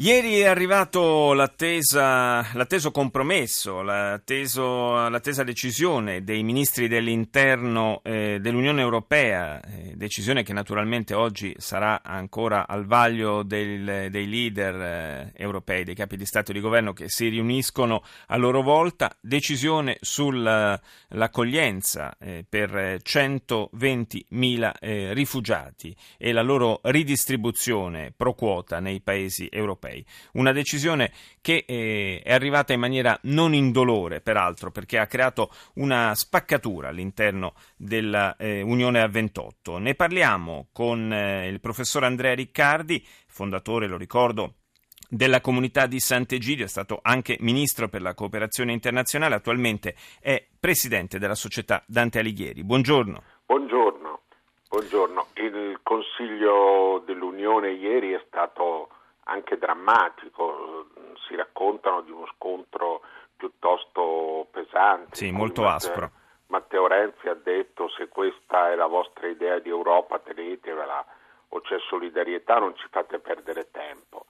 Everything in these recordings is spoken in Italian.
Ieri è arrivato l'atteso compromesso, l'atteso, l'attesa decisione dei ministri dell'interno eh, dell'Unione Europea, eh, decisione che naturalmente oggi sarà ancora al vaglio del, dei leader eh, europei, dei capi di Stato e di Governo che si riuniscono a loro volta, decisione sull'accoglienza eh, per 120.000 eh, rifugiati e la loro ridistribuzione pro quota nei paesi europei europei. Una decisione che eh, è arrivata in maniera non indolore, peraltro, perché ha creato una spaccatura all'interno dell'Unione eh, a 28. Ne parliamo con eh, il professor Andrea Riccardi, fondatore, lo ricordo, della comunità di Sant'Egidio, è stato anche ministro per la cooperazione internazionale, attualmente è presidente della società Dante Alighieri. Buongiorno. Buongiorno. Buongiorno. Il Consiglio dell'Unione ieri è stato anche drammatico, si raccontano di uno scontro piuttosto pesante. Sì, molto Matteo, aspro. Matteo Renzi ha detto se questa è la vostra idea di Europa tenetevela o c'è solidarietà non ci fate perdere tempo.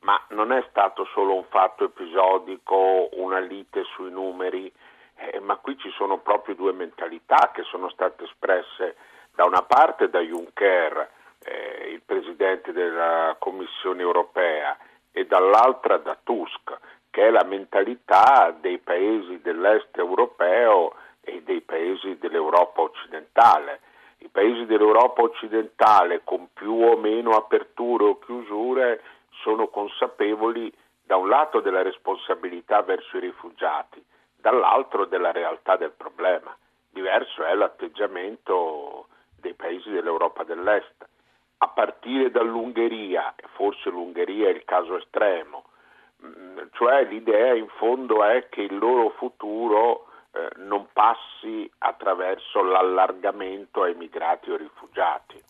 Ma non è stato solo un fatto episodico, una lite sui numeri, eh, ma qui ci sono proprio due mentalità che sono state espresse da una parte da Juncker, eh, il Presidente della Commissione europea e dall'altra da Tusk, che è la mentalità dei paesi dell'est europeo e dei paesi dell'Europa occidentale. I paesi dell'Europa occidentale con più o meno aperture o chiusure sono consapevoli da un lato della responsabilità verso i rifugiati, dall'altro della realtà del problema. Diverso è l'atteggiamento dei paesi dell'Europa dell'Est a partire dall'Ungheria, forse l'Ungheria è il caso estremo, mm, cioè l'idea in fondo è che il loro futuro eh, non passi attraverso l'allargamento ai migrati o rifugiati.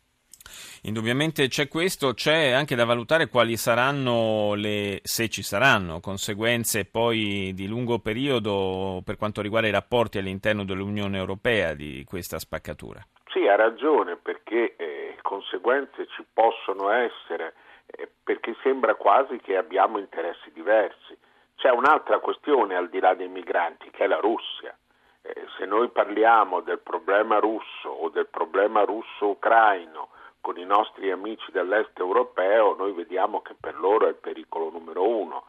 Indubbiamente c'è questo, c'è anche da valutare quali saranno le, se ci saranno, conseguenze poi di lungo periodo per quanto riguarda i rapporti all'interno dell'Unione Europea di questa spaccatura. Sì, ha ragione perché eh, conseguenze ci possono essere, eh, perché sembra quasi che abbiamo interessi diversi. C'è un'altra questione al di là dei migranti, che è la Russia. Eh, se noi parliamo del problema russo o del problema russo-ucraino con i nostri amici dell'est europeo, noi vediamo che per loro è il pericolo numero uno.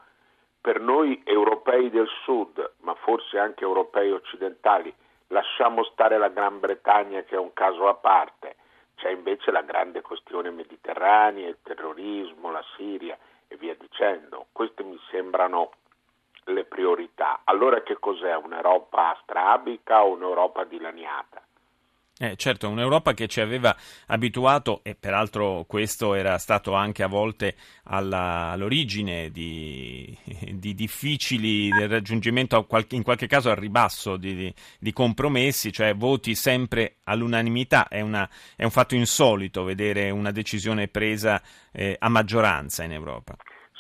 Per noi europei del sud, ma forse anche europei occidentali, lasciamo stare la Gran Bretagna che è un caso a parte, c'è invece la grande questione mediterranea, il terrorismo, la Siria e via dicendo. Queste mi sembrano le priorità. Allora che cos'è? Un'Europa strabica o un'Europa dilaniata? Eh, certo, un'Europa che ci aveva abituato, e peraltro questo era stato anche a volte alla, all'origine di, di, difficili del raggiungimento, in qualche caso al ribasso di, di compromessi, cioè voti sempre all'unanimità. È, una, è, un fatto insolito vedere una decisione presa eh, a maggioranza in Europa.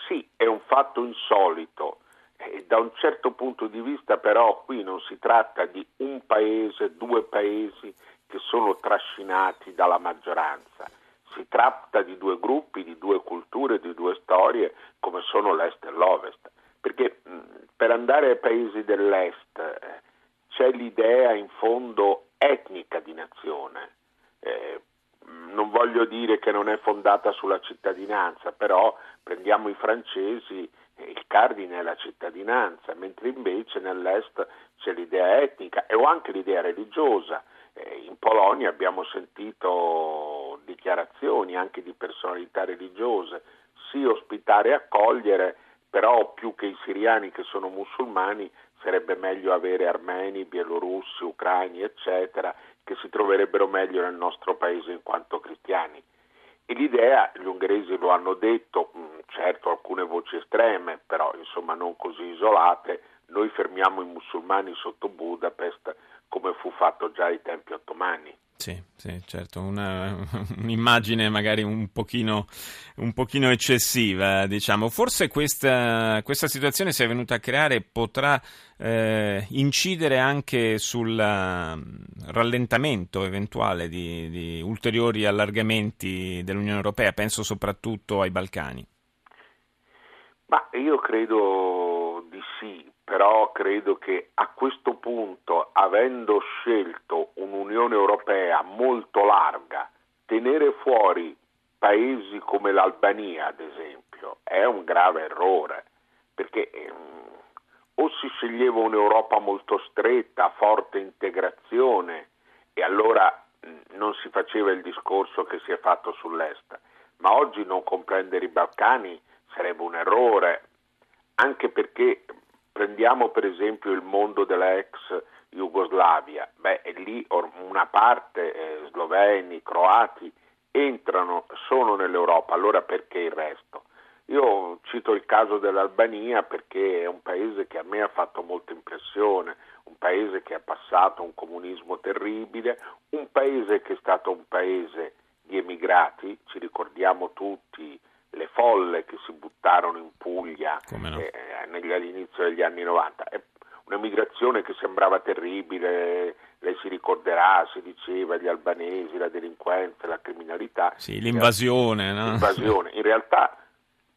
Sì, è un fatto insolito. E da un certo punto di vista però qui non si tratta di un paese, due paesi, che sono trascinati dalla maggioranza. Si tratta di due gruppi, di due culture, di due storie come sono l'Est e l'Ovest. Perché mh, per andare ai paesi dell'Est eh, c'è l'idea in fondo etnica di nazione. Eh, non voglio dire che non è fondata sulla cittadinanza, però prendiamo i francesi, cardine è la cittadinanza, mentre invece nell'Est c'è l'idea etnica e o anche l'idea religiosa. Eh, in Polonia abbiamo sentito dichiarazioni anche di personalità religiose, sì ospitare e accogliere, però più che i siriani che sono musulmani sarebbe meglio avere armeni, bielorussi, ucraini, eccetera, che si troverebbero meglio nel nostro paese in quanto cristiani. E l'idea, gli ungheresi lo hanno detto, mm, certo alcune voci estreme, però insomma non così isolate, noi fermiamo i musulmani sotto Budapest come fu fatto già ai tempi ottomani. Sì, sì, certo, Una, un'immagine magari un pochino, un pochino, eccessiva, diciamo. Forse questa, questa situazione si è venuta a creare potrà eh, incidere anche sul uh, rallentamento eventuale di, di ulteriori allargamenti dell'Unione Europea, penso soprattutto ai Balcani. Ma io credo di sì, però credo che a questo punto, avendo scelto un'Unione Europea molto larga, tenere fuori paesi come l'Albania, ad esempio, è un grave errore, perché um, o si sceglieva un'Europa molto stretta, forte integrazione, e allora mh, non si faceva il discorso che si è fatto sull'Est, ma oggi non comprendere i Balcani sarebbe un errore, anche perché Prendiamo per esempio il mondo della ex Jugoslavia, beh, lì una parte, eh, sloveni, croati, entrano, sono nell'Europa, allora perché il resto? Io cito il caso dell'Albania perché è un paese che a me ha fatto molta impressione, un paese che ha passato un comunismo terribile, un paese che è stato un paese di emigrati, ci ricordiamo tutti le folle che si buttarono in Puglia no? eh, all'inizio degli anni 90. È un'emigrazione che sembrava terribile, lei si ricorderà, si diceva gli albanesi, la delinquenza, la criminalità. Sì, l'invasione, no? L'invasione. In realtà,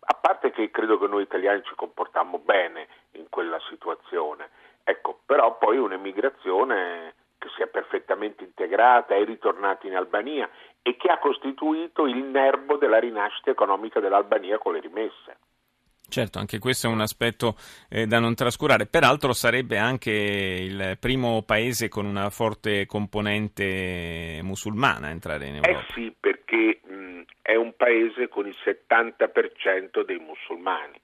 a parte che credo che noi italiani ci comportammo bene in quella situazione, ecco, però poi un'emigrazione si è perfettamente integrata, è ritornata in Albania e che ha costituito il nervo della rinascita economica dell'Albania con le rimesse. Certo, anche questo è un aspetto eh, da non trascurare. Peraltro sarebbe anche il primo paese con una forte componente musulmana a entrare in Europa. Eh sì, perché mh, è un paese con il 70% dei musulmani.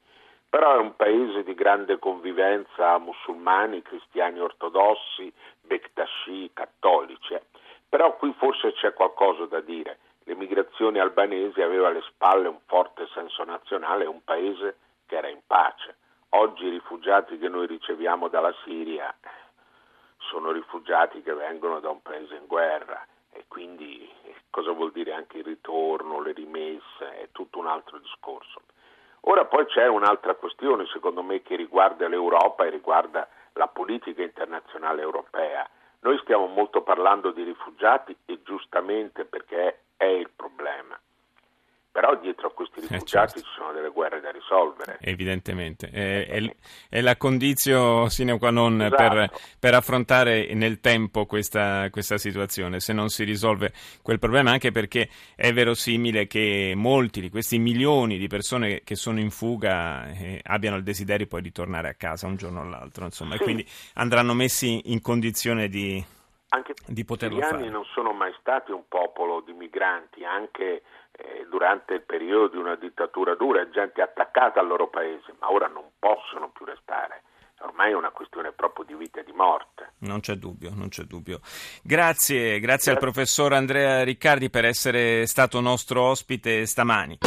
Però è un paese di grande convivenza musulmani, cristiani ortodossi, bektashi, cattolici. Eh. Però qui forse c'è qualcosa da dire. L'emigrazione albanese aveva alle spalle un forte senso nazionale, un paese che era in pace. Oggi i rifugiati che noi riceviamo dalla Siria sono rifugiati che vengono da un paese in guerra e quindi cosa vuol dire anche il ritorno, le rimesse, è tutto un altro discorso. Ora poi c'è un'altra questione secondo me che riguarda l'Europa e riguarda la politica internazionale europea noi stiamo molto parlando di rifugiati e giustamente perché è il problema. Però dietro a questi eh, rifugiati eh, certo. ci guerre da risolvere. Evidentemente, è, è, è la condizione sine qua non esatto. per, per, affrontare nel tempo questa, questa, situazione, se non si risolve quel problema, anche perché è verosimile che molti di questi milioni di persone che sono in fuga eh, abbiano il desiderio poi di tornare a casa un giorno o l'altro, insomma, sì. e quindi andranno messi in condizione di, anche di poterlo fare. Gli anni non sono mai stati un popolo di migranti, anche eh, durante il periodo di una dittatura dura, gente attaccata al loro paese, ma ora non possono più restare. Ormai è una questione proprio di vita e di morte. Non c'è dubbio, non c'è dubbio. Grazie, grazie, grazie. al professor Andrea Riccardi per essere stato nostro ospite stamani.